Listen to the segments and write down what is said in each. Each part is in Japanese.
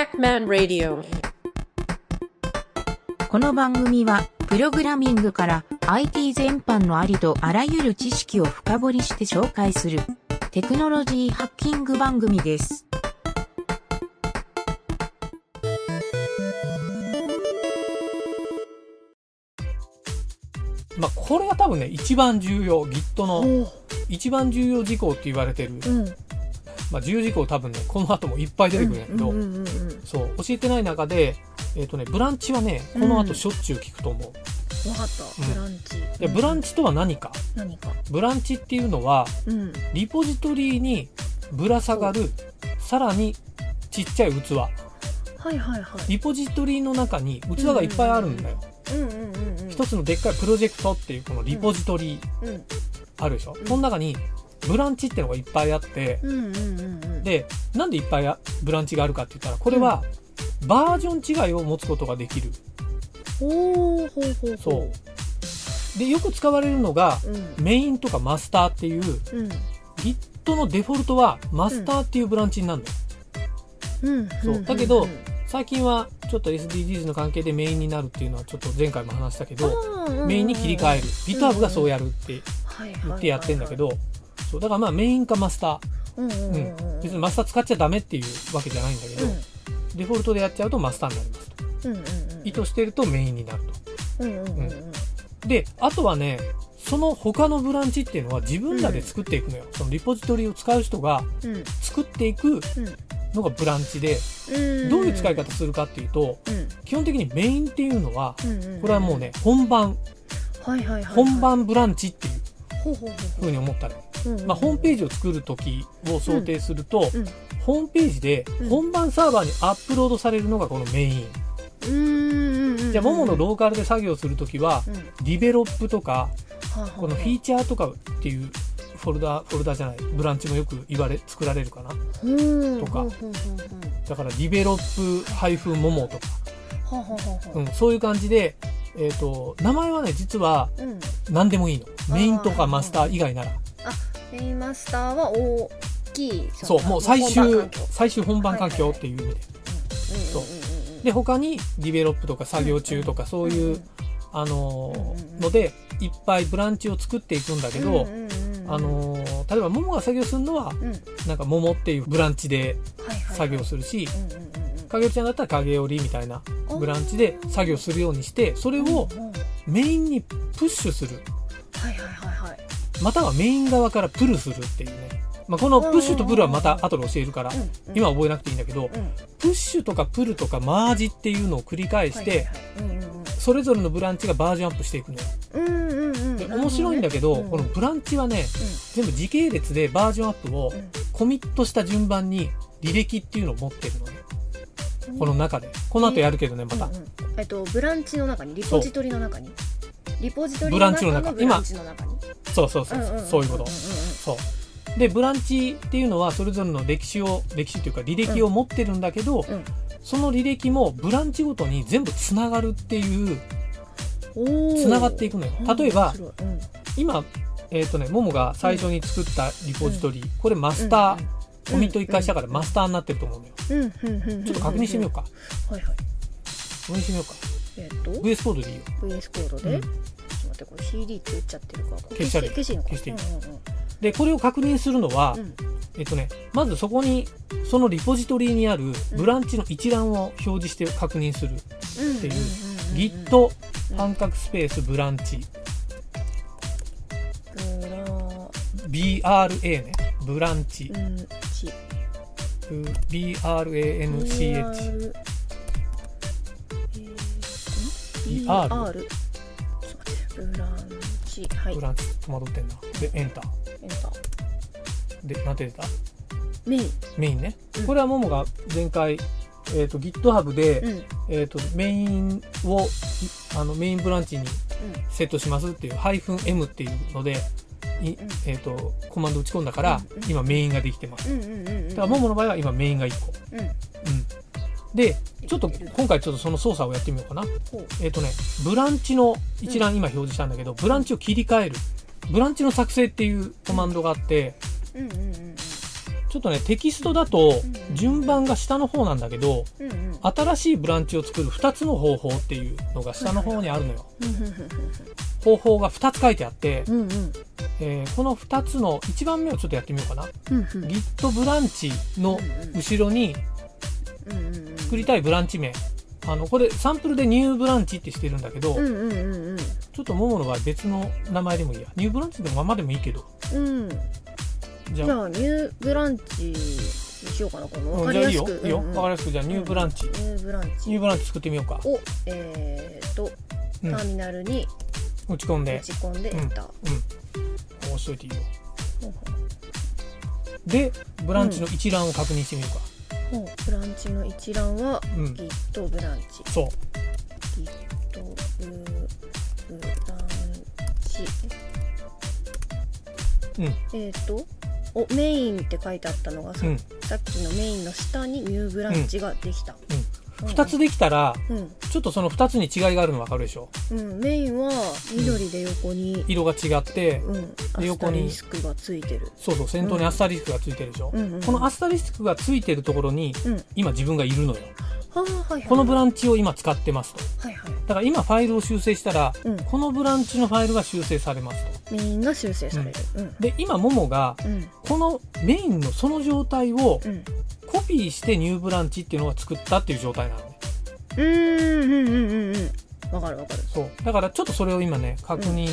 Pac-Man Radio この番組は、プログラミングから IT 全般のありとあらゆる知識を深掘りして紹介するテクノロジーハッキング番組です。まあ、これが多分ね、一番重要、Git の一番重要事項って言われてる、うん。まあ、重要事項多分ね、この後もいっぱい出てくるんやけど、うんうんうんうん。そう、教えてない中で、えっ、とね、ブランチはね、この後しょっちゅう聞くと思う。わかった。うんブランチ。で、ブランチとは何か何か。ブランチっていうのは、うん。リポジトリにぶら下がる、さらにちっちゃい器。はいはいはい。リポジトリの中に器がいっぱいあるんだよ。うんうんうんうん。一つのでっかいプロジェクトっていうこのリポジトリうん。あるでしょ。うんこの中にブランチってのがいっぱいあって、で、なんでいっぱいあブランチがあるかって言ったら、これはバージョン違いを持つことができる。ほうほうほうほそう。で、よく使われるのが、う。うん。メインとかマスターっていう、うん。Git のデフォルトはマスターっていうブランチになるのよ。うん。そうだけど最近はちょっと SDGs の関係でメインになるっていうのはちょっと前回も話したけど、メインに切り替える。GitHub がそうやるって言ってやってんだけど、そう、だからまあメインかマスタうんうんうんー。ううん。ん。別にマスター使っちゃダメっていうわけじゃないんだけど、デフォルトでやっちゃうとマスターになりますと。うんうんうん。意図してるとメインになると。うんうんうんうんで、あとはね、その他のブランチっていうのは自分らで作っていくのよ。そのリポジトリを使う人がうん。作っていくのがブランチで、うん。どういう使い方するかっていうと、うん。基本的にメインっていうのは、うんうん。これはもうね、本番、はいはいはいはい。本番ブランチっていうほうに思ったら、ほうまあ、ホームページを作る時を想定すると、うん。ホームページでうん。本番サーバーにアップロードされるのがこの main。うんうんうんじゃあ、もものローカルで作業するときは、うん。 develop とか、このフィーチャーとかっていうフォルダ、フォルダじゃない、ブランチもよく言われ、作られるかな。とかだから、 develop ハイフンモモとか、うん、そういう感じで、えっ、と、名前はね、実はうん。何でもいいの。メインとかマスター以外なら。メインマスターは大きいそう、もう最終最終本番環境っていう意味で。そう。で、他にディベロップとか作業中とかそういう、あのーうんうんので、いっぱいブランチを作っていくんだけど、あのー例えば、ももが作業するのは、うん。はいなんか、ももっていうブランチではい作業するし、うんうんうん影織ちゃんだったら影織みたいなブランチで作業するようにして、それうんをメインにプッシュする。またはメイン側からプルするっていうね。まあ、このプッシュとプルはまた後で教えるから、今覚えなくていいんだけど、うん。プッシュとかプルとかマージっていうのを繰り返して、それぞれのブランチがバージョンアップしていくのよ。面白いんだけど、うんこのブランチはね、全部時系列でバージョンアップをうん。コミットした順番に履歴っていうのを持ってるのね。この中で。この後やるけどね、また。うんうん。えっとブランチの中にリポジトリの中に？リポジトリブランチの中。ブランチの中に？そうそうそう、んんんそういうこと。そう。で、ブランチっていうのはそれぞれの歴史を、歴史というか履歴を持ってるんだけど、うん。その履歴もブランチごとに全部つながるっていう、おつながっていくのよ。例えば、今、えっ、とね、ももが最初に作ったリポジトリ、これマスター、コミット一回したからマスターになってると思うのよ。うんうんうんうんちょっと確認してみようか。はいはい確認してみようか。えっと？VS コードでいいよ。VS コードで、うんちょっと待ってこれ CD って言っちゃってるから消して消していいのか？消していいうんうんで、これを確認するのは、うんえっとね、まずそこに、そのリポジトリにあるブランチの一覧を表示して確認する。うんっていううんうんうん Git 半角スペースブランチ。BRA ね。ブランチ。ンチ BRANCH。BR R ちょっと待ってブランチはいブランチ。戸惑ってんな。で、エンター。エンターで、なんて出た？メインメインね。うんこれはももが前回、えっ、と、GitHub で、うんえっ、と、メインを、あの、メインブランチにセットしますっていう、ハイフン M っていうので、いえっ、と、コマンド打ち込んだから、うんうん今メインができてます。うんうんうんうんだから、ももの場合は今メインが1個。うんうん。で、ちょっと今回ちょっとその操作をやってみようかな。えっ、とね、ブランチの一覧今表示したんだけど、ブランチを切り替える。ブランチの作成っていうコマンドがあって、うんうんうんちょっとねテキストだと順番が下の方なんだけど、うんうん新しいブランチを作る2つの方法っていうのが下の方にあるのよ。方法が2つ書いてあって、うんうんえーこの2つの1番目をちょっとやってみようかな。うんうん Git ブランチの後ろにうんうん作りたいブランチ名。あの、これサンプルでニューブランチってしてるんだけど、うんうんうんちょっとももの場合別の名前でもいいや。ニューブランチのままでもいいけど。うんうんじゃあ、ニューブランチにしようかなこのうん分かりやすくいいよ。いいよ。わ、うんうんかりやすく、じゃあニューブランチ。ニューブランニュチーブランチ作ってみようか。をえーとうんターミナルに打ち込んで打。ち込んでエンターうん。押しといていいよ。で、ブランチの一覧を確認してみようか。ブランチの一覧はうん。Git ブランチそう。Git ブランチうん。えっ、とおメインって書いてあったのがさ,、うん。さっきのメインの下にニューブランチができた、うん。二つできたら、うん、ちょっとその二つに違いがあるの分かるでしょ？うん、メインは緑で横に、色が違って、うん、アスタ横にリスクがついてる、そうそう、先頭にアスタリスクがついてるでしょ、うんうんうん。このアスタリスクがついてるところに、うん、は今自分がいるのよ。あはいはい。このブランチを今使ってますと。はいはい。だから今ファイルを修正したら、うん。このブランチのファイルが修正されますと。メインが修正される。うん。で、今、ももが、うん。このメインのその状態をうん。コピーしてニューブランチっていうのを作ったっていう状態なのね。うんうんうんうんうんわかるわかる。そう。だからちょっとそれを今ね、確認、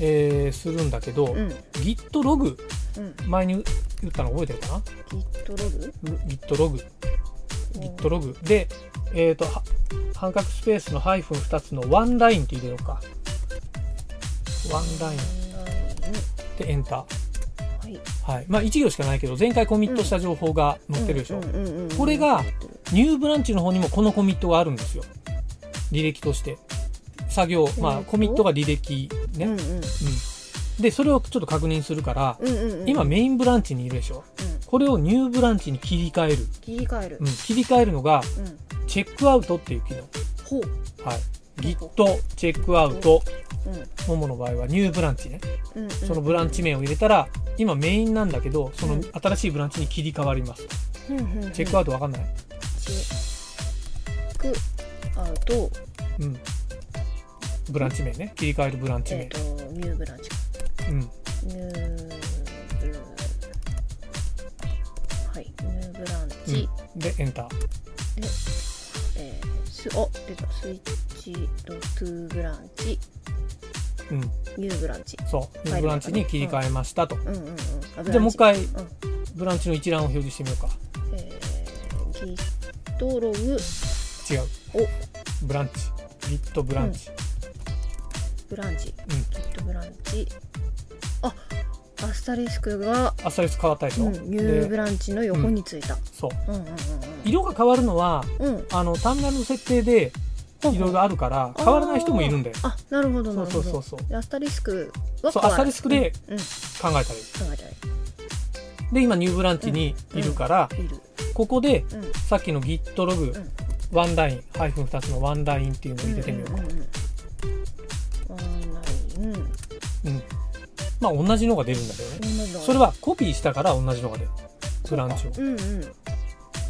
えーするんだけど、うん。Git ログ、うん。前に言ったの覚えてるかな？Git ログ Git ログ。Git ログ。で、えっ、と、は半角スペースのハイフン2つのワンラインって入れようか。ワンラインでエンター。はいはい。まあ1行しかないけど、前回コミットした情報が載ってるでしょ。これがニューブランチの方にもこのコミットがあるんですよ。履歴として。作業、まあコミットが履歴ね。うんん。ううんで、それをちょっと確認するから、今メインブランチにいるでしょ。うんこれをニューブランチに切り替える。切り替えるうん。切り替えるのが、うんチェックアウトっていう機能。ほうはい。Git チェックアウト。うんももの場合はニューブランチね。うんうんそのブランチ名を入れたら、今メインなんだけど、そのうん新しいブランチに切り替わります。うんチェックアウトわかんない？チェックアウトうん。ブランチ名ね。切り替えるブランチ名えっ。とニューブランチかうん。ニューブランチ、で、エンター。えー、すお出たスイッチドトゥーブランチうん。ニューブランチそう。ニューブランチに切り替えましたと。うんうんうんあじゃあもう一回、んブランチの一覧を表示してみようか。えー、Git ログ違う。おブランチ。Git ブランチ。ブランチうん。Git ブランチあアスタリスクが、あっさり変わったでしょ？うん、ニューブでランチの横についた、そう。うん、うんうん色が変わるのは、うん。うんあの、ターミナルの設定で、いろいろあるから、変わらない人もいるんだよ。あなるほどそうなるほどそう。そうそう。でアスタリスクはそうアスタリスクでうん、うん、考えたらいい。考えたらいで、今、ニューブランチにいるから、ここで、うん。さっきの Git ログ、ん。ワンライン、ハイフン2つのワンラインっていうのを入れてみようか。んんんうんまあ、同じのが出るんだけどね。それはコピーしたから同じのが出る。ブランチを。うんうん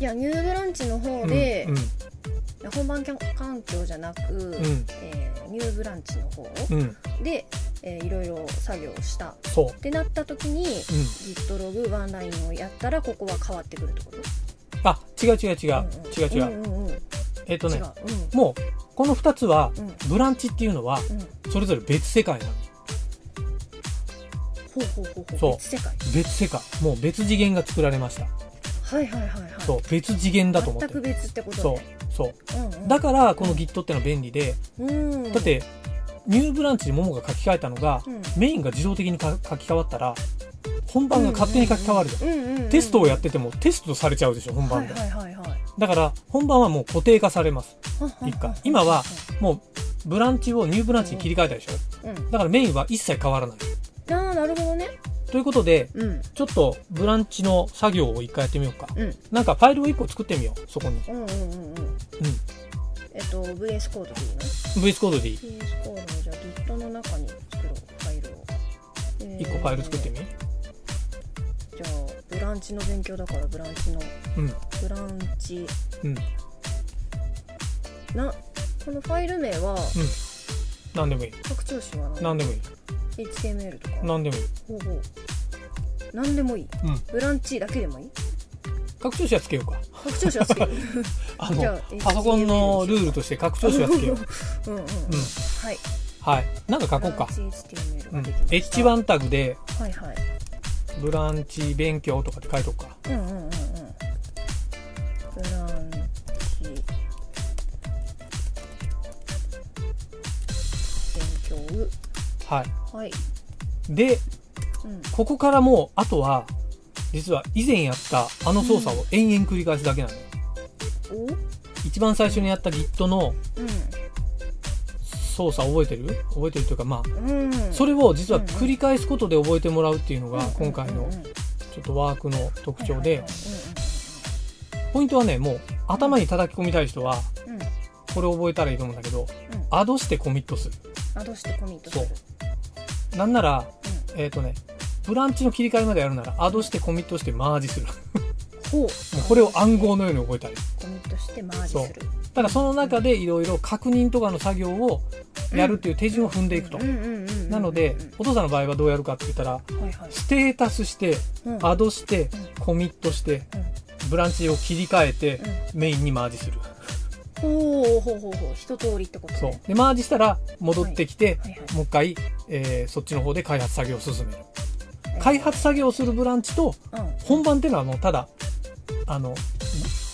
いやニューブランチの方で、うん。本番環境じゃなく、うん。えーニューブランチの方うん。うん。で、えーいろいろ作業したそう。ってなった時に、うん。Git ログワンラインをやったらここは変わってくるってこと？あ、違う違う違う。違う違う。うんうんうん、えっとね違う、もう、この2つは、うんうんブランチっていうのは、うんそれぞれ別世界なの。ほうほうほうそう別世界別世界。もう別次元が作られました。はいはいはいはいそう、別次元だと思って全くる。別ってことそうね、そう。うんうん、だから、この Git ってのは便利で、うんだって、ニューブランチにモモが書き換えたのが、うんメインが自動的にか書き換わったら、本番が勝手に書き換わるじゃん。テストをやっててもテストされちゃうでしょ、本番で。はいはいだから、本番はもう固定化されます。一回。今は、もう、ブランチをニューブランチに切り替えたでしょ。うんだからメインは一切変わらない。ああなるほどね。ということで、うん。ちょっとブランチの作業を一回やってみようか。うん。なんかファイルを一個作ってみよう、そこに。うんうんうんうん。うえっと VS コードでいいの？ん。VS コードでいい。VS コードをじゃあ Git の中に作ろうファイルを、えー一個ファイル作ってみ？じゃあブランチの勉強だからブランチの、うん。ブランチ。うん。なこのファイル名は何でもいい。拡張子は何？何でもいい。HTML とか？何でもいい。ほうほう。何でもいい。うん。ブランチだけでもいい？拡張子はつけようか。拡張子はつける あじゃのあパソコンのルールとして拡張子はつけよう。うんうんうん、うん。はい。はい。なんか書こうか。HTML うん。ができました H1 タグではいはい。ブランチ勉強とかって書いとくか。うんうんうんはい。はい。でうん。ここからもうあとは実は以前やったあの操作を延々繰り返すだけなのよ、お？一番最初にやった Git のうん。操作覚えてる？覚えてるというかまあうん。それを実は繰り返すことで覚えてもらうっていうのが今回のうんうんうん。うんちょっとワークの特徴で。ポイントはねもう頭に叩き込みたい人はうん。うん。これ覚えたらいいと思うんだけどうん。アドしてコミットする。アドしてコミットするなんならえっ、とねブランチの切り替えまでやるならアドしてコミットしてマージする。もほう。うこれを暗号のように覚えたりコミットしてマージする。ただその中でいろいろ確認とかの作業をやるっていう手順を踏んでいくと。うんうんうんうんうん。なのでお父さんの場合はどうやるかって言ったらはいはい。ステータスしてうん。アドしてうん。コミットしてうん。ブランチを切り替えてうん。メインにマージするほうほうほうほう一通りってことね。そう。でマージしたら戻ってきてはい。はいもう一回、えーそっちの方で開発作業を進める。開発作業をするブランチとうん。本番っていうのはもうただあの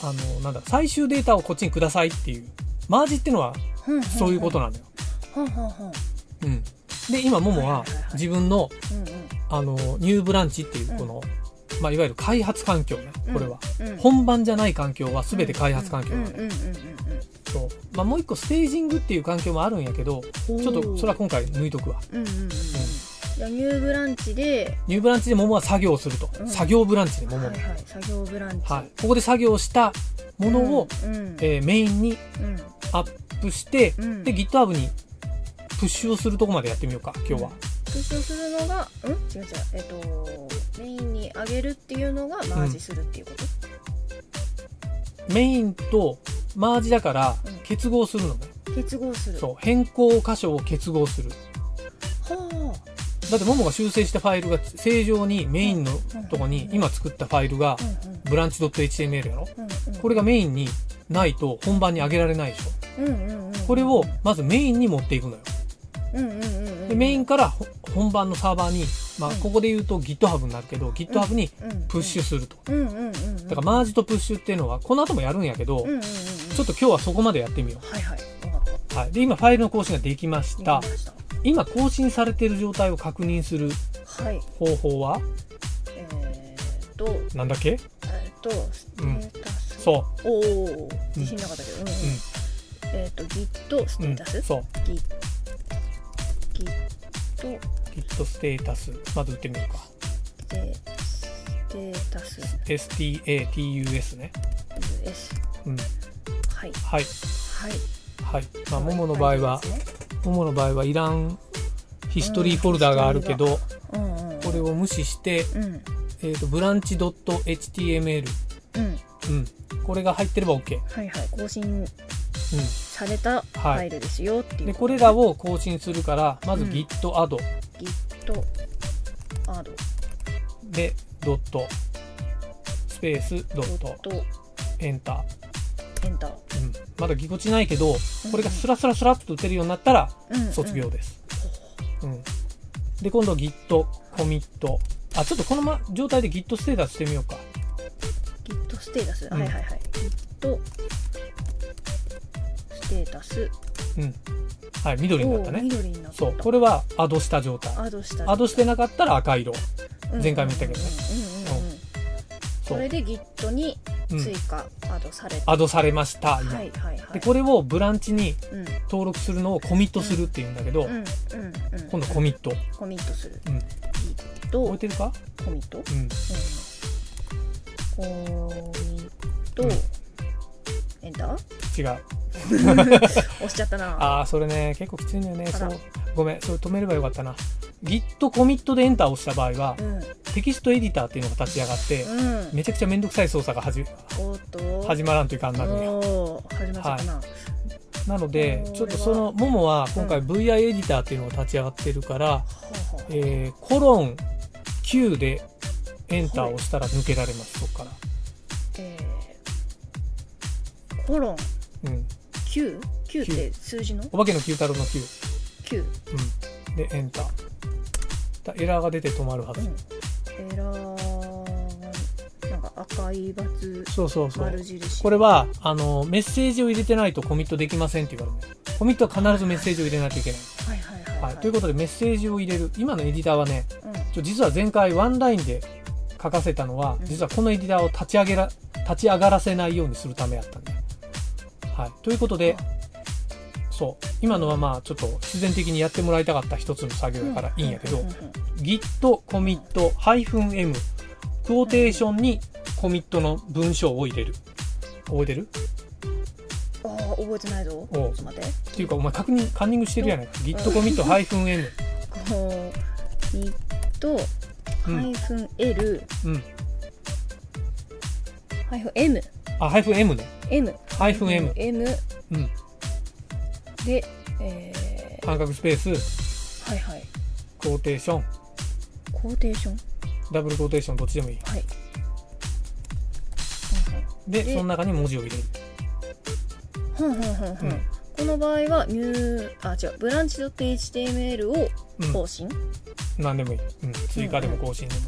あのなんだ最終データをこっちにくださいっていう。マージっていうのはうんそういうことなんだよ、うん、で今ももははいはいはいはい。自分のうんあのニューブランチっていううんこの、まあ、いわゆる開発環境ねこれは、うん。うん本番じゃない環境は全て開発環境うんなのね、うんうんうん。そう。まあ、もう一個ステージングっていう環境もあるんやけどうんちょっとそれは今回抜いとくわ。うんうんうんうん。じゃあニューブランチで。ニューブランチで桃は作業をすると、うん。作業ブランチで桃、はいはい。作業ブランチ。はい、ここで作業したものを、うんうん。えーメインにうん。アップして、うん。で GitHub にプッシュをするとこまでやってみようか今日は、プッシュをするのがうん？違う違う。えっとメインに上げるっていうのがマージするっていうこと？メインとマージだからうん。結合するのね、結合する。そう。変更箇所を結合する。はだってモモが修正したファイルが正常にメインのとこに今作ったファイルがあうんうん。ブランチ .html やろ？うんうん。これがメインにないと本番に上げられないでしょ？うんうんうんうん。これをまずメインに持っていくのよ。うんうんうんうんでメインからほ本番のサーバーに、まあ、うん。ここで言うと GitHub になるけど GitHub にプッシュすると。うんうんうんうん。だからマージとプッシュっていうのはこの後もやるんやけどうんうんうんうん。ちょっと今日はそこまでやってみよはいはい。はい、で今ファイルの更新ができました。した。今更新されている状態を確認するはい。方法は？えーっとなんだっけ？えーっとステータス。そおお自信なかったけど。うんうん。う、えーっと Git ステうんータス？そう。Git Git Git ステータスまず打ってみようか。でステータス STATUS ね。US うん。はい。はい。はい。はい。まあももの場合はももの場合はいらんヒストリーフォルダーがあるけど、うんうんこれを無視して、うん。えー、とブランチ .html、うん。うん、これが入ってれば OK、はいはい。更新。うされたファイルですよっていん、うでこれらを更新するからまずうん。git Git アドでドットスペースドドットエンター、エンターうん、まだぎこちないけどうん。これがスラスラスラっと打てるようになったらうん卒業です、う。ん。で今度 git コミットあちょっとこの、ま、状態で git ステータスしてみようか。Git ステータス、ん。はいはいはい。Git ステータス。うん。はい緑になったね。緑になった。そうこれはアドした状態。アドしたアドしてなかったら赤色。うん。前回も言ったけどね。それで Git にうん追加アドされた、アドされました今、はいはいはい。でこれをブランチにうん。登録するのをコミットするっていうんだけど、うんうんうん。今度コミット、コミットする。うん、Git 覚えてるか、コミット？うん、うん。コミット、うん。エンター違う 押しちゃったな。ああそれね結構きついんだよね。そうごめんそれ止めればよかったな。Git コミットでエンターを押した場合はうん。テキストエディターっていうのが立ち上がって、うん。めちゃくちゃめんどくさい操作が始まらんというかに。なるんよ始まっちゃったな、なのでちょっとそのももは。今回うん。VI エディターっていうのが立ち上がってるから、ほうほうえーコロン9でエンターを押したら抜けられますそこから。えーコロン。うん、9?9 って数字の？お化けの九太郎の9、9うん、でエンター。だエラーが出て止まるはず、うん。エラーなんか赤いバツそうそうそう。丸印。これはあのメッセージを入れてないとコミットできませんって言われる。コミットは必ずメッセージを入れないといけない、はいはいはい、はい。ということでメッセージを入れる。今のエディターはねうん。ちょ実は前回ワンラインで書かせたのはうん。実はこのエディターを立ち上げら立ち上がらせないようにするためやったんで、はい、ということでそう。今のはまあちょっと必然的にやってもらいたかった一つの作業だからいいんやけど、git コミット -m クォーテーションにコミットの文章を入れる。覚えてる？あー覚えてないぞ。ちょっと待って。っていうかお前確認カンニングしてるやないか。git コミット -m コミットうん。ハイフン L うん。ハイフン M あ -m ね。M ハイフン M M うん。でえ半角スペース。ー、はいはい。クォーテーション。コーテーション？ダブルクォーテーションどっちでもいい。はい。ででその中に文字を入れる。ふんふんふんふん。うん。この場合はニューあ違う。ブランチ .html をうん。更新、何でもいい、うん、追加でも更新でも、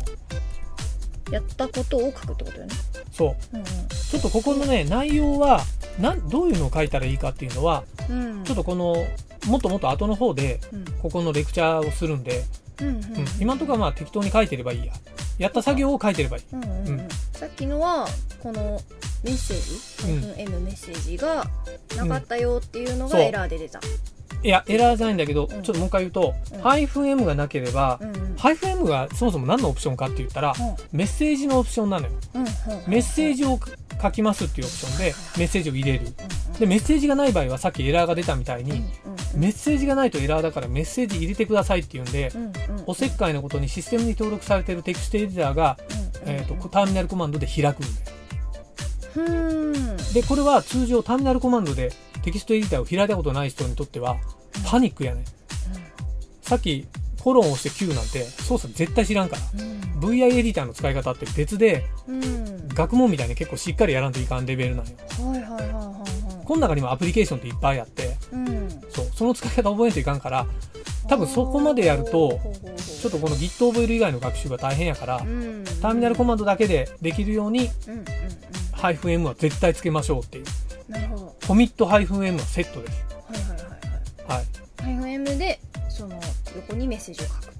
やったことを書くってことよね。そう。うんちょっとここのね内容はなんどういうのを書いたらいいかっていうのはうん。うんちょっとこのもっともっと後の方でうん。ここのレクチャーをするんで、うんうんうん。今のところはまあ適当に書いてればいいや。やった作業を書いてればいい。うんさっきのはこのメッセージ、うん。-m メッセージがなかったよっていうのがエラーで出た、いやエラーじゃないんだけど、ん。ちょっともう一回言うと、うん。ハイフン M がなければ、ハイフン M がそもそも何のオプションかって言ったら、メッセージのオプションなのよ。メッセージを書きますっていうオプションでメッセージを入れる。うんでメッセージがない場合はさっきエラーが出たみたいに、メッセージがないとエラーだからメッセージ入れてくださいっていうんで、おせっかいなことにシステムに登録されているテキストエディターが、うんえー、とターミナルコマンドで開くん。だよふーんでこれは通常ターミナルコマンドでテキストエディターを開いたことない人にとってはパニックやねさっきコロンを押して Q なんて操作絶対知らんから。うん。VI エディターの使い方って別でうん。学問みたいに結構しっかりやらんといかんレベルなんよ。はいはいはいはいはい。この中にもアプリケーションっていっぱいあって。うん。そうその使い方覚えんといかんから多分そこまでやるとちょっとこの Git 覚える以外の学習が大変やから、うん。ターミナルコマンドだけでできるようにうんうんうん。ハイフン M は絶対つけましょうっていう。なるほど。コミットハイフン M はセットです。はいはいはいはい。はい。ハイフン M で横にメッセージを書く。と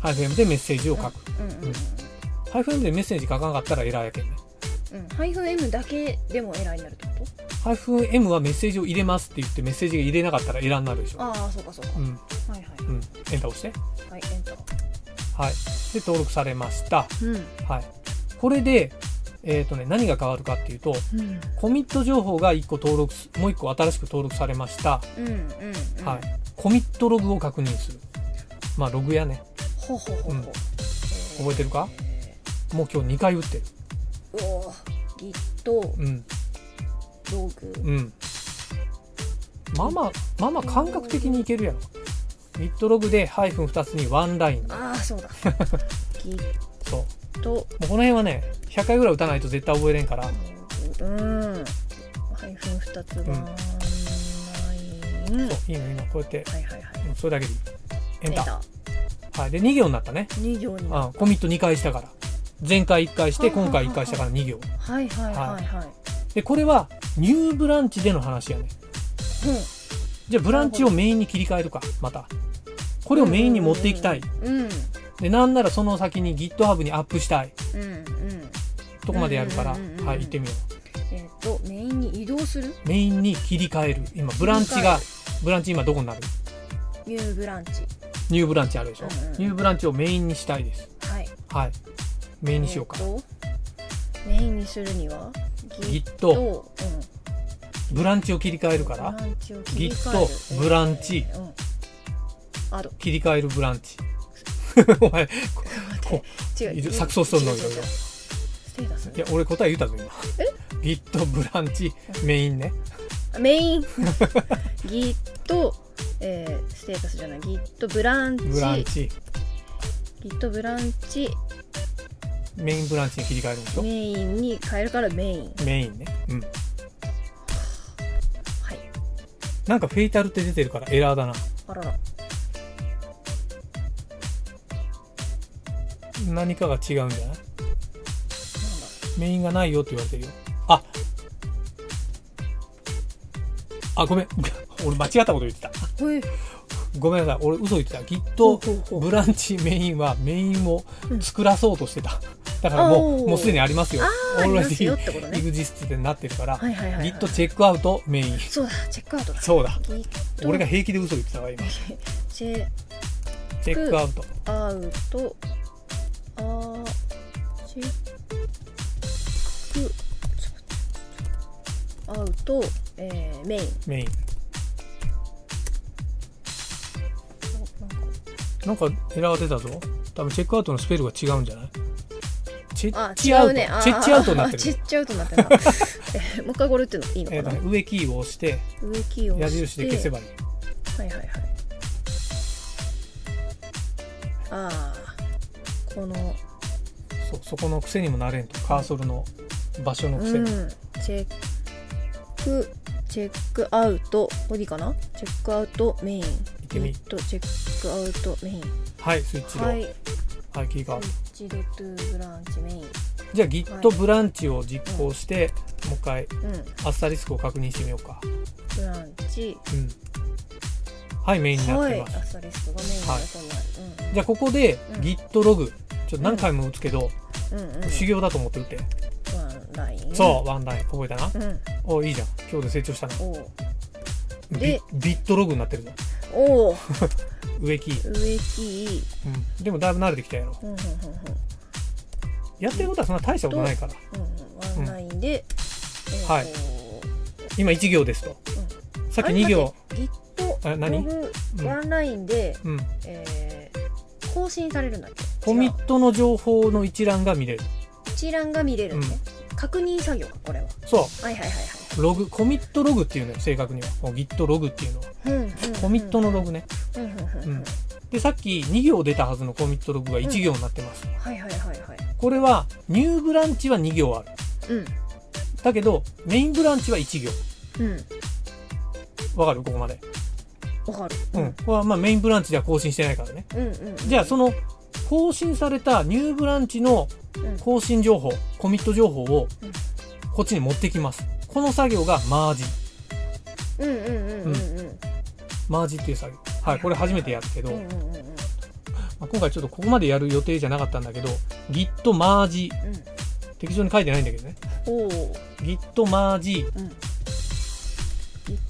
ハイフン M でメッセージを書く、うん。うんうんハイフン M でメッセージ書かなかったらエラーやけんね。うん。ハイフン M だけでもエラーになるってこハイフン M はメッセージを入れますって言ってメッセージが入れなかったらエラーになるでしょ。とああそうかそうか、うん。はいはい。うん。エンター押して。はいエンター。はい。で登録されました。うん。はい。これでえっ、とね何が変わるかっていうとうん。コミット情報が1個登録すもう1個新しく登録されました、うんうんうん。はい。コミットログを確認する。まあログやね。ほうほうほ覚えてるか？えもう今日2回打ってる。ーうおー Git うん。ログ。うん。まあまあまあまあ感覚的にいけるやろ。Git ログでハイフン2つにワンライン。ああそうだ。そうもうこの辺はね100回ぐらい打たないと絶対覚えれんから。うん。ハイフン2つワンライン、そういいのいいのこうやって。はいはいはい。うんそれだけでいい。エンター。タはい。で2行になったね。2行に。なあコミット2回したから。前回1回して今回1回したから2行。はいはいはいはい。でこれはニューブランチでの話やね。じゃあブランチをメインに切り替えるかまた。これをメインに持っていきたい。うんうんでなんならその先に GitHub にアップしたい。うんうん。とこまでやるからうんうんうんうんはい行ってみよえっ、とメインに移動する？うメインに切り替える。今ブランチがブランチ今どこになる？ニューブランチ。ニューブランチあるでしょ？うんうんニューブランチをメインにしたいです。はい。はい。メインにしようか。えーとメインにするには Git うん。ブランチを切り替えるから Git ブランチ。切り替えるブランチ お前こ違う錯綜しとんのいろいろステータスいや俺答え言ったぞ今。え？Git ブランチメインね。メイン？Git、えー、ステータスじゃない。Git ブランチ。ブランチ。Git ブランチ。メインブランチに切り替えるんでしょ？メインに変えるからメイン。メインね。うん。はい。なんかフェイタルって出てるからエラーだな。あらら何かが違うんじゃない？メインがないよって言われてるよ。ああごめん。俺間違ったこと言ってた。ごめんなさい。俺嘘言ってた。ほうほう Git ほう。ブランチメインはメインを作らそうとしてた、だからもうもうすでにありますよ。あーありますよってことね。EXIST ってなってるから、はいはいはい、はい。Git チェックアウトメイン。そうだチェックアウトだ。そうだ。俺が平気で嘘言ってたわ今。チェック。アウト。アウトあチェックアウト、えー、メインメインなんかなんかエラーが出たぞ多分チェックアウトのスペルが違うんじゃないチェッチアウト、ねチェッチアウトになってるチェッチアウトになってるえーもう一回これっていうのいいのかな、えーとね、上キーを押して上キーを押矢して印で消せばいいはいはいはいああこのそうそこの癖にもなれんとカーソルの場所の癖。に、うん。チェックチェックアウトこれでいいかな？チェックアウトメイン。てみ。えっとチェックアウトメイン。はいスイッチドははいい、切り替わるスイッチドトゥーブランチメイン。じゃあ Git ブランチを実行して、もう一回うんアスタリスクを確認してみようか。ブランチ。うんはいメインになっはいてます、アスタリスクがメインのはい。じゃあここでうん。Git ログちょっと何回も打つけど、うんうんうん。修行だと思って打って、ワンライン。そうワンライン。覚えたな、うん。おいいじゃん。今日で成長したなおう。ビでビットログになってるぞおう。上キー、上キーうん、でもだいぶ慣れてきたやろ。うんうんうんやってることはそんな大したことないから。うんうん。ワンラインで、えーと。はい今1行ですと、さっき2行。何？ワンラインで、うん。えー更新されるんだっけ？コミットの情報の一覧が見れる。一覧が見れるんね、確認作業かこれは。そう。はいはいはいはい。ログコミットログっていうのよ正確には。Git ログっていうのは。うんうんうん。コミットのログね。うんうんうんううん。んでさっき2行出たはずのコミットログが1行になってます、はいはいはいはい。これはニューブランチは2行ある。うん。だけどメインブランチは1行。うんわかる？ここまで。わかる。うん、これはまあメインブランチでは更新してないからね。うんうんじゃあその更新されたニューブランチのうん。更新情報コミット情報をうん。こっちに持ってきます。この作業がマージうんうんうんうんうん。マージっていう作業。はいこれ初めてやるけど、うんうんうんうん。まあ、今回ちょっとここまでやる予定じゃなかったんだけど Git マージ。適当に書いてないんだけどね。Git マージ。うん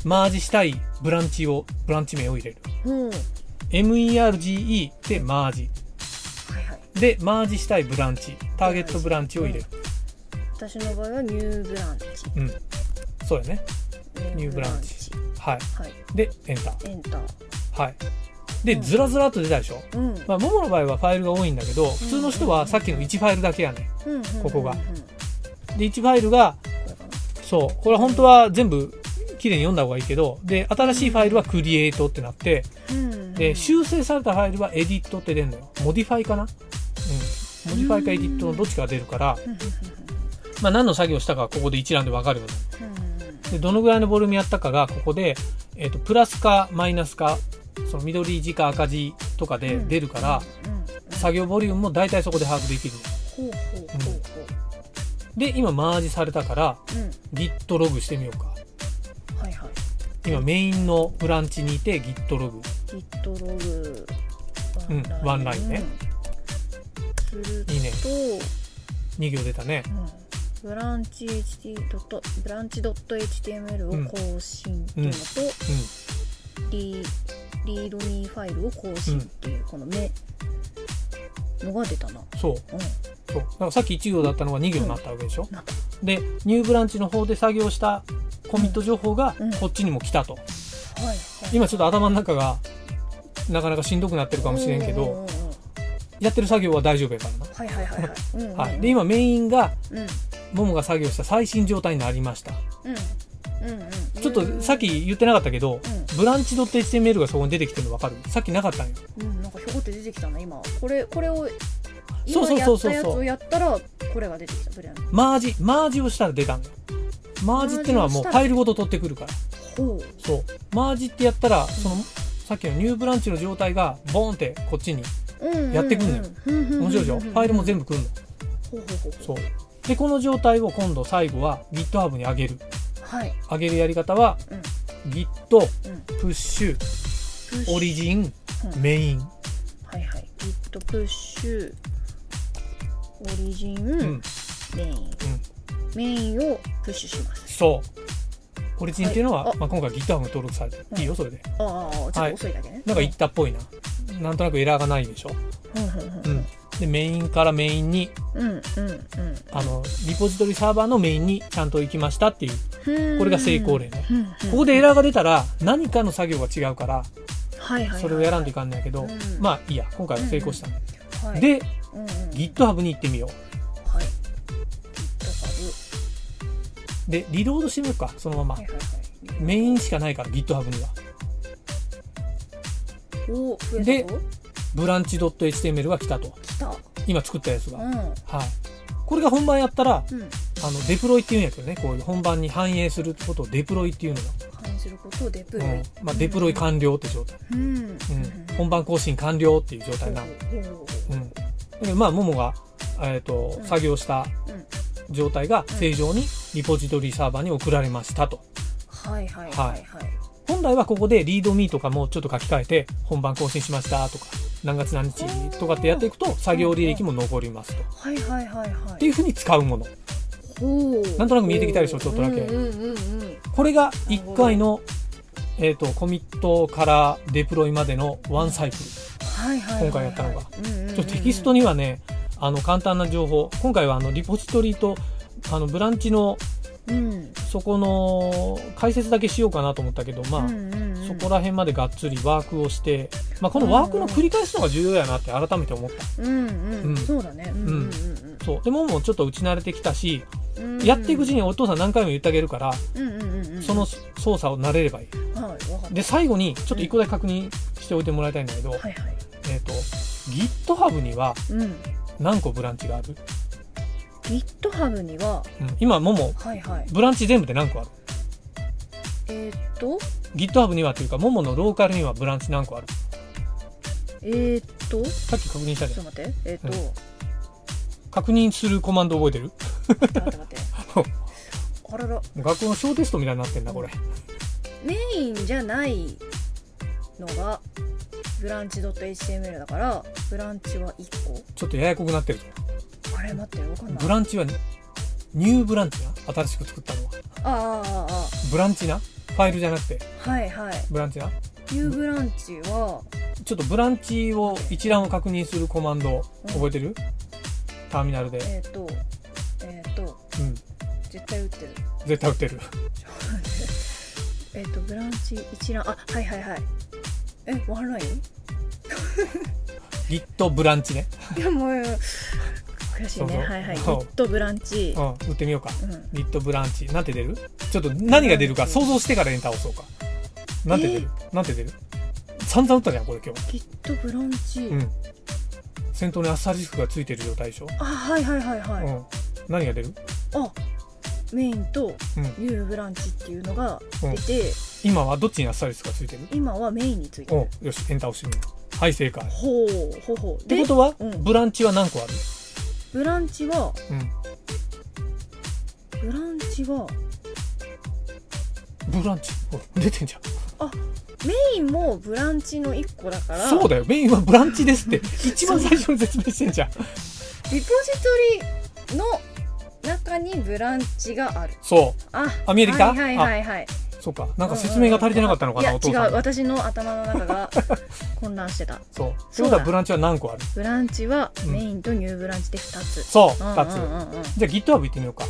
マージしたいブランチをブランチ名を入れる。うんはい MERGE でマージ。はいでマージしたいブランチ。ターゲットブランチを入れる。私の場合はニューブランチ。うん。そうやね。ニューブランチ。はい。はい。でエンター。エンター。はい。でうん。ずらずらっと出たでしょ？うん。まあ、ももの場合はファイルが多いんだけど普通の人はさっきの1ファイルだけやねうんうんここがうん。うんで1ファイルがそう。これは本当は全部綺麗に読んだ方がいいけどで新しいファイルは create ってなってうん。で修正されたファイルはエディットって出るのよ。 modify かな？うん。 modify か edit のどっちかが出るから、まあ、何の作業したかはここで一覧で分かるよね。うん。うんでどのぐらいのボリュームやったかがここで、えっとプラスかマイナスかその緑字か赤字とかで出るから、作業ボリュームも大体そこで把握できる。のほうほうほう。ほで今マージされたからううん。Git ログしてみようか今メインのブランチにいて Git ログ。Git ログ。うんワンラインね。するといいね。2行出たね。うん。ブランチ HT ドットブランチ HTML を更新っていうのと、リリードミーファイルを更新っていうこの目のが出たな。そううん。そうだからさっき1行だったのが2行になったわけでしょ、なった。でニューブランチの方で作業したコミット情報がうんこっちにも来たと、はいはい。今ちょっと頭の中がなかなかしんどくなってるかもしれんけど、うんうんうんうんやってる作業は大丈夫やからな。はいはいはいはい。うんうんうんはい。で、今メインが、うん。ももが作業した最新状態になりました。うん。うんうん。ちょっとさっき言ってなかったけど、うブランチ .html がそこに出てきてるの分かる？さっきなかったんよ。ん。うん。なんかひょこって出てきたな、今。これ、これを、今やったやつをやったら、これが出てきた。ブリャン。マージ、マージをしたら出たんだよ。マージっていうのはもうファイルごと取ってくるから。ほう。そう。マージってやったら、その、さっきのニューブランチの状態が、ボーンってこっちに、やってくんねんん面白いでしょ？ファイルも全部。部くんの。ほうほうほう。そう。で、この状態を今度最後は GitHub に上げる。はい。上げるやり方は、うん。プッシュ、プッシュオリジン、うんメイン。はいはい。Git プッシュ、オリジン、うん。メイン。メインをプッシュします。そう。オリジンっていうのは、はいあまあ、今回 GitHub に登録されてる。うんいいよ、それで。ああ、ちょっと遅いだけね。なんか言ったっぽいな。なんとなくエラーがないでしょ。うんうんうん。で、メインからメインに、うんうんうんあの、リポジトリサーバーのメインにちゃんと行きましたっていう、うん。これが成功例ね。うんうん。ここでエラーが出たら、何かの作業が違うから、はいはいはい、それをやらんといかんのやけど、うんまあいいや、今回は成功した。はい、で、うんうん、GitHub に行ってみよはで、リロードしてみようか、そのままはい。はいはい。メインしかないから、GitHub には。お増えたでぞブランチ .html が来たと。来た。今作ったやつが。はい。うん。これが本番やったら、うん。あの、デプロイっていうんやけどね、こういう本番に反映することをデプロイっていうの反映することをデプロが。イ。うん。まあ、デプロイ完了って状態。うん。うん。うん。本番更新完了っていう状態なの。ほうん。でまあ、ももが、えっ、と、うん作業したうん状態が正常にリポジトリサーバーに送られましたと。はいはいはいはい。本来はここでリードミーとかもちょっと書き換えて、本番更新しましたとか、何月何日とかってやっていくと、作業履歴も残りますと。はいはいはいはい。っていうふうに使うもの。なんとなく見えてきたでしょちょっとだけうんうんうんうん。これが1回の、えっ、と、コミットからデプロイまでのワンサイクル。今回やったのが。ちょっとテキストにはね、あの、簡単な情報。今回はあの、リポジトリと、あの、ブランチの、うん。そこの、解説だけしようかなと思ったけど、まあ、うんうんうんそこら辺までがっつりワークをして、まあ、このワークの繰り返すのが重要やなって改めて思った。うんうん、うんそうだね。うんうんうんそう。でももうちょっと打ち慣れてきたし、うんうん。やっていくうちにお父さん何回も言ってあげるから、うんうんうんうん。その操作を慣れればいい。はい。で、最後にちょっと一個だけ確認しておいてもらいたいんだけど、はいはい。えっ、と、GitHub にはうん。何個ブランチがある、GitHub には、うん、今、もも、はいはい。ブランチ全部で何個ある？えー、っと、?GitHub にはというか、もものローカルにはブランチ何個ある？えー、っと、ちさっき確認したじゃん。ょっと待って。えー、っと、う確認するコマンド覚えてる？待って待って。あらら、学校の小テストみたいになってんな、これ。メインじゃないのが、ブランチ .html だから、ブランチは1個。ちょっとややこくなってるぞ。あれ待って、わかんない。ブランチは、ニューブランチな？新しく作ったのは。ああ、ああ、あブランチな？ファイルじゃなくて、あ、はいはい。ブランチな？ニューブランチは、ちょっとブランチを一覧を確認するコマンド覚えてる、ターミナルで。えー、っと、えー、っと、うん。絶対打ってる。絶対打ってる。えっと、ブランチ一覧、あ、はいはいはい。え、わからない Git ブランチね。いや、もう、悔しいね。はいはい。そう Git ブランチう。ん、打ってみようか。うん。Git ブランチ。なんて出る？ちょっと何が出るか想像してからエンター押そうか。なんて出る、なんて出る？散々打ったじゃん、これ今日。Git ブランチ。うん。先頭にアスタリスクがついてる状態でしょ、あ、はいはいはいはい。うん。何が出る？あ、メインとうん。ニューブランチっていうのが出て、今はどっちにアスタリスクがついてる？今はメインについておる。よし、エンター押してみよう。はい、正解。っほう、ほうほう。でてこ、とは、うんブランチは何個あるブランチは、うん。ブランチは、ブランチ？ほら出てんじゃん。メインもブランチの1個だから、そうだよ。メインはブランチですって。一番最初に説明してんじゃん。リポジトリの中にブランチがある。そう。あ、あ見えてきたはいはいはいはい。そうか。なんか説明が足りてなかったのかな、うお父さん。私の頭の中が 混乱してたそう。そうだことはブランチは何個ある？ブランチはうんメインとニューブランチで2つ、そう、うん二つ。うんうんうん、じゃあ GitHub 行ってみようか。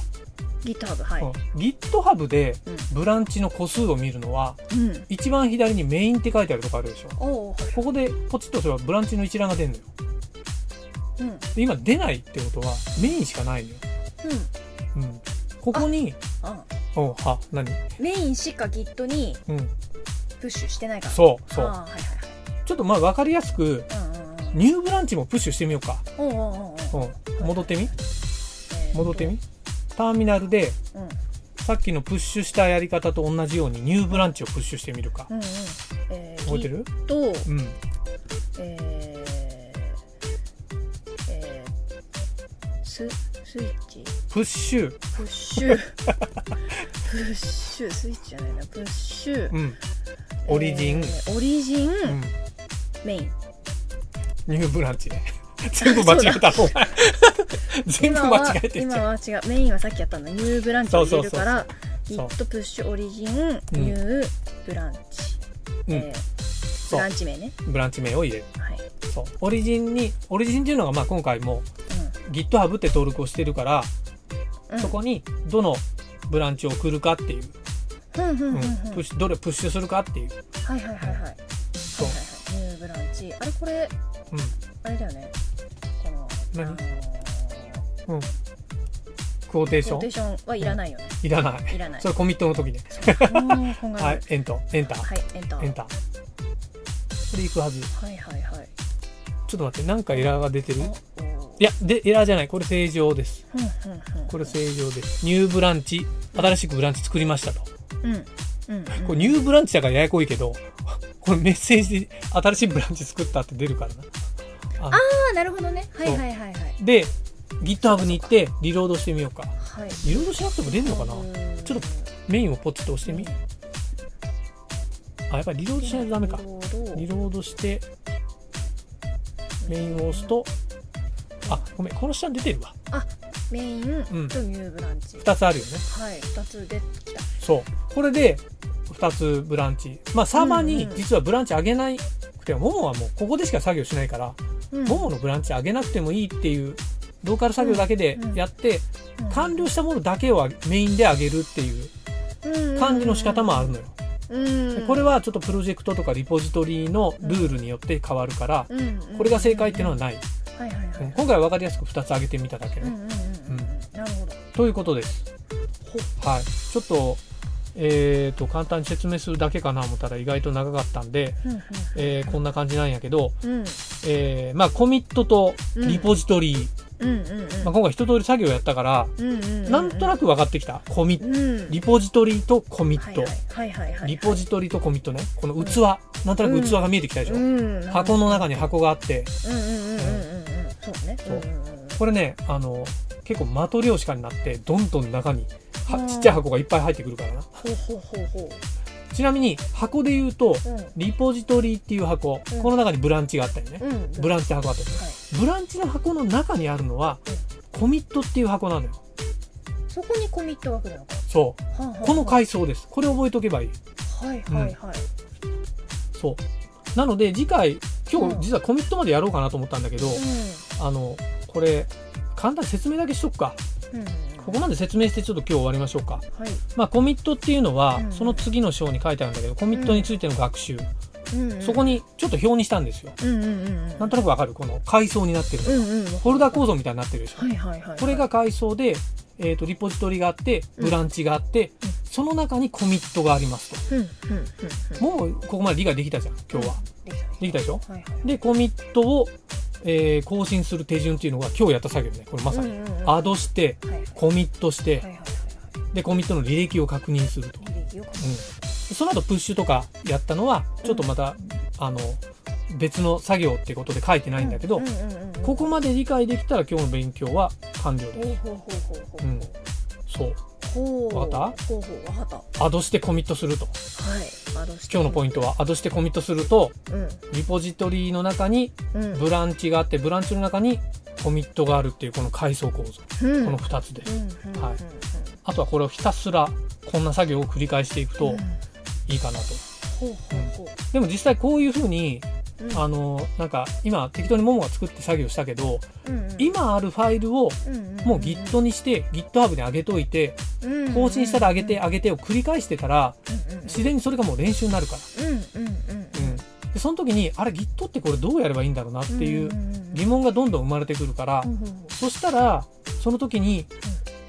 GitHub はい、うん GitHub でうんブランチの個数を見るのは、うん、一番左にメインって書いてあるとこあるでしょ？ここでポチッとすればブランチの一覧が出るのよ。うん、今出ないってことはメインしかないのよ。うん。うん、ここに、おは、何？メインしか Git にプッシュしてないから。そう、そう。はいはいはい、ちょっとまあ分かりやすく、うんうんうん、ニューブランチもプッシュしてみようか。うんうんうん、戻ってみ、戻ってみ？ターミナルで、うん。さっきのプッシュしたやり方と同じようにニューブランチをプッシュしてみるか、うんうん。えー、覚えてる？と、うん。えーえー、ススイッチ？プッシュ。プッシュ。プッシュ。スイッチじゃないな。プッシュ、うん、オリジン、えー、オリジン、うん、メイン。ニューブランチね。全部間違えた 全部間違えて今は違う。メインはさっきやったんだ。ニューブランチを入れるからギットプッシュオリジンニューブランチ、うん、えー、ブランチ名ね。ブランチ名を入れる、はい、そう。オリジンにオリジンっていうのがまあ今回も、うん、GitHub って登録をしてるから、うん、そこにどのブランチを送るかっていう、プッシュどれプッシュするかっていうはいはいはいはいそう、ニューブランチあれこれ、うん、あれだよね何？うん。クォーテーション？クォーテーションはいらないよね。いらない。いらない。それコミットの時ね。はい、エント、エンター。はい、エンター。エンター。これいくはず。はいはいはい。ちょっと待って、なんかエラーが出てるいや、で、エラーじゃない。これ正常です。これ正常です。ニューブランチ、新しくブランチ作りましたと。うん。うん、これニューブランチだからややこいけど、これメッセージで新しいブランチ作ったって出るからな。ああなるほどねはいはいはいはいで GitHub に行ってリロードしてみようか、はい、リロードしなくても出るのかなちょっとメインをポチッと押してみあやっぱりリロードしないとダメかリロードしてメインを押すとあごめんこの下に出てるわ。あメインとニューブランチ、うん、2つあるよね。はい2つ出てきた。そう。これで2つブランチ。まあサーバーに実はブランチ上げないくても、ももはもうここでしか作業しないからもものブランチ上げなくてもいいっていうローカル作業だけでやって、完了したものだけをメインで上げるっていう感じの仕方もあるのよ。これはちょっとプロジェクトとかリポジトリのルールによって変わるから、これが正解っていうのはない。今回は分かりやすく2つ挙げてみただけね。なるほど。ということです。はい。ちょっとえーと、簡単に説明するだけかな思ったら意外と長かったんで、えー、こんな感じなんやけど、うん、えー、まあ、コミットとリポジトリ。ー、まあ、今回一通り作業やったから、なんとなく分かってきた。コミ、うん、リポジトリとコミット、リポジトリとコミットね。この器、うん、なんとなく器が見えてきたでしょ、うん、箱の中に箱があってそうね。これねあの結構的量子化になってどんどん中にはちっちゃい箱がいっぱい入ってくるからな。ちなみに箱で言うと、うん、リポジトリっていう箱、うん、この中にブランチがあったよね、うん、ブランチ箱あったよね、はい、ブランチの箱の中にあるのは、コミットっていう箱なのよ。そこにコミットが来るのか。そう、はあはあ、この階層です。これ覚えとけばいい。はいはいはい、そう。なので次回今日実はコミットまでやろうかなと思ったんだけど、あのこれ簡単に説明だけしとくか、ここまで説明してちょっと今日終わりましょうか。はい、まあ、コミットっていうのは、その次の章に書いてあるんだけど、コミットについての学習。うんうん、そこにちょっと表にしたんですよ。うんうんうん、なんとなくわかる？この階層になってる、うんうん、フォルダ構造みたいになってるでしょ。はいはいはいはい、これが階層で、えーと、リポジトリがあってブランチがあって、うん、その中にコミットがありますと、もうここまで理解できたじゃん今日は。できたでしょ、はいはい、でコミットをえー、更新する手順っていうのが今日やった作業ねこれまさに、アドして、はい、コミットして、でコミットの履歴を確認すると、うん、その後プッシュとかやったのはちょっとまた、うん、あの別の作業ってことで書いてないんだけど、ここまで理解できたら今日の勉強は完了で。す。うん、そう。わかった？ほうほうわかった。アドしてコミットすると。はい。アドして。今日のポイントはアドしてコミットすると、うん、リポジトリの中にブランチがあって、ブランチの中にコミットがあるっていうこの階層構造、うん、この2つで。はい、あとはこれをひたすらこんな作業を繰り返していくといいかなと、でも実際こういうふうにあのなんか今適当にももが作って作業したけど、うんうん、今あるファイルをもう Git にして、GitHub に上げといて、更新したら上げて上げてを繰り返してたら、自然にそれがもう練習になるから。うんでその時にあれ Git ってこれどうやればいいんだろうなっていう疑問がどんどん生まれてくるから、うんうん、そしたらその時に、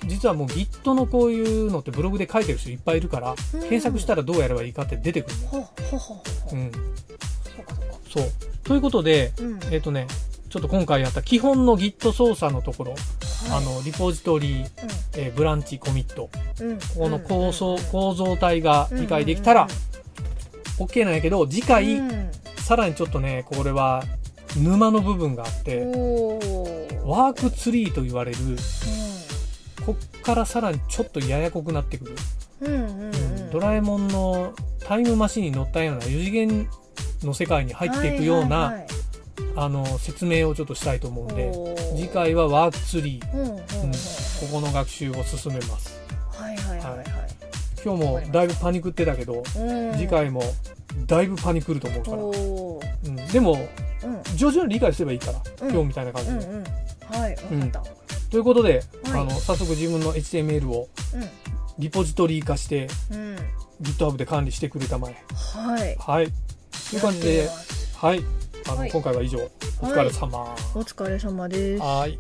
実はもう Git のこういうのってブログで書いてる人いっぱいいるから、うん、検索したらどうやればいいかって出てくるの。うん、そう。ということで、うん、えっ、ー、とねちょっと今回やった基本の Git 操作のところ、はい、あのリポジトリ、うん、えー、ブランチコミット、うん、ここの構造,、構造体が理解できたら、OK なんやけど次回、さらにちょっとねこれは沼の部分があってワークツリーと言われる、こっからさらにちょっとややこくなってくる、ドラえもんのタイムマシンに乗ったような4次元の世界に入っていくような、はいはいはい、あの説明をちょっとしたいと思うんで次回はワークツリー、うんうんうん、ここの学習を進めます。はいはいはい、はい、今日もだいぶパニクってたけど、次回もだいぶパニクると思うから、うん、でも、うん、徐々に理解すればいいから、今日みたいな感じで。うんうん、はい、分かった。ということで、はい、あの早速自分の HTML をリポジトリ化して、うん、GitHub で管理してくれたまえ。はい。はい。という感じで、はい。あの、はい、今回は以上。お疲れ様。はい、お疲れ様です。はい。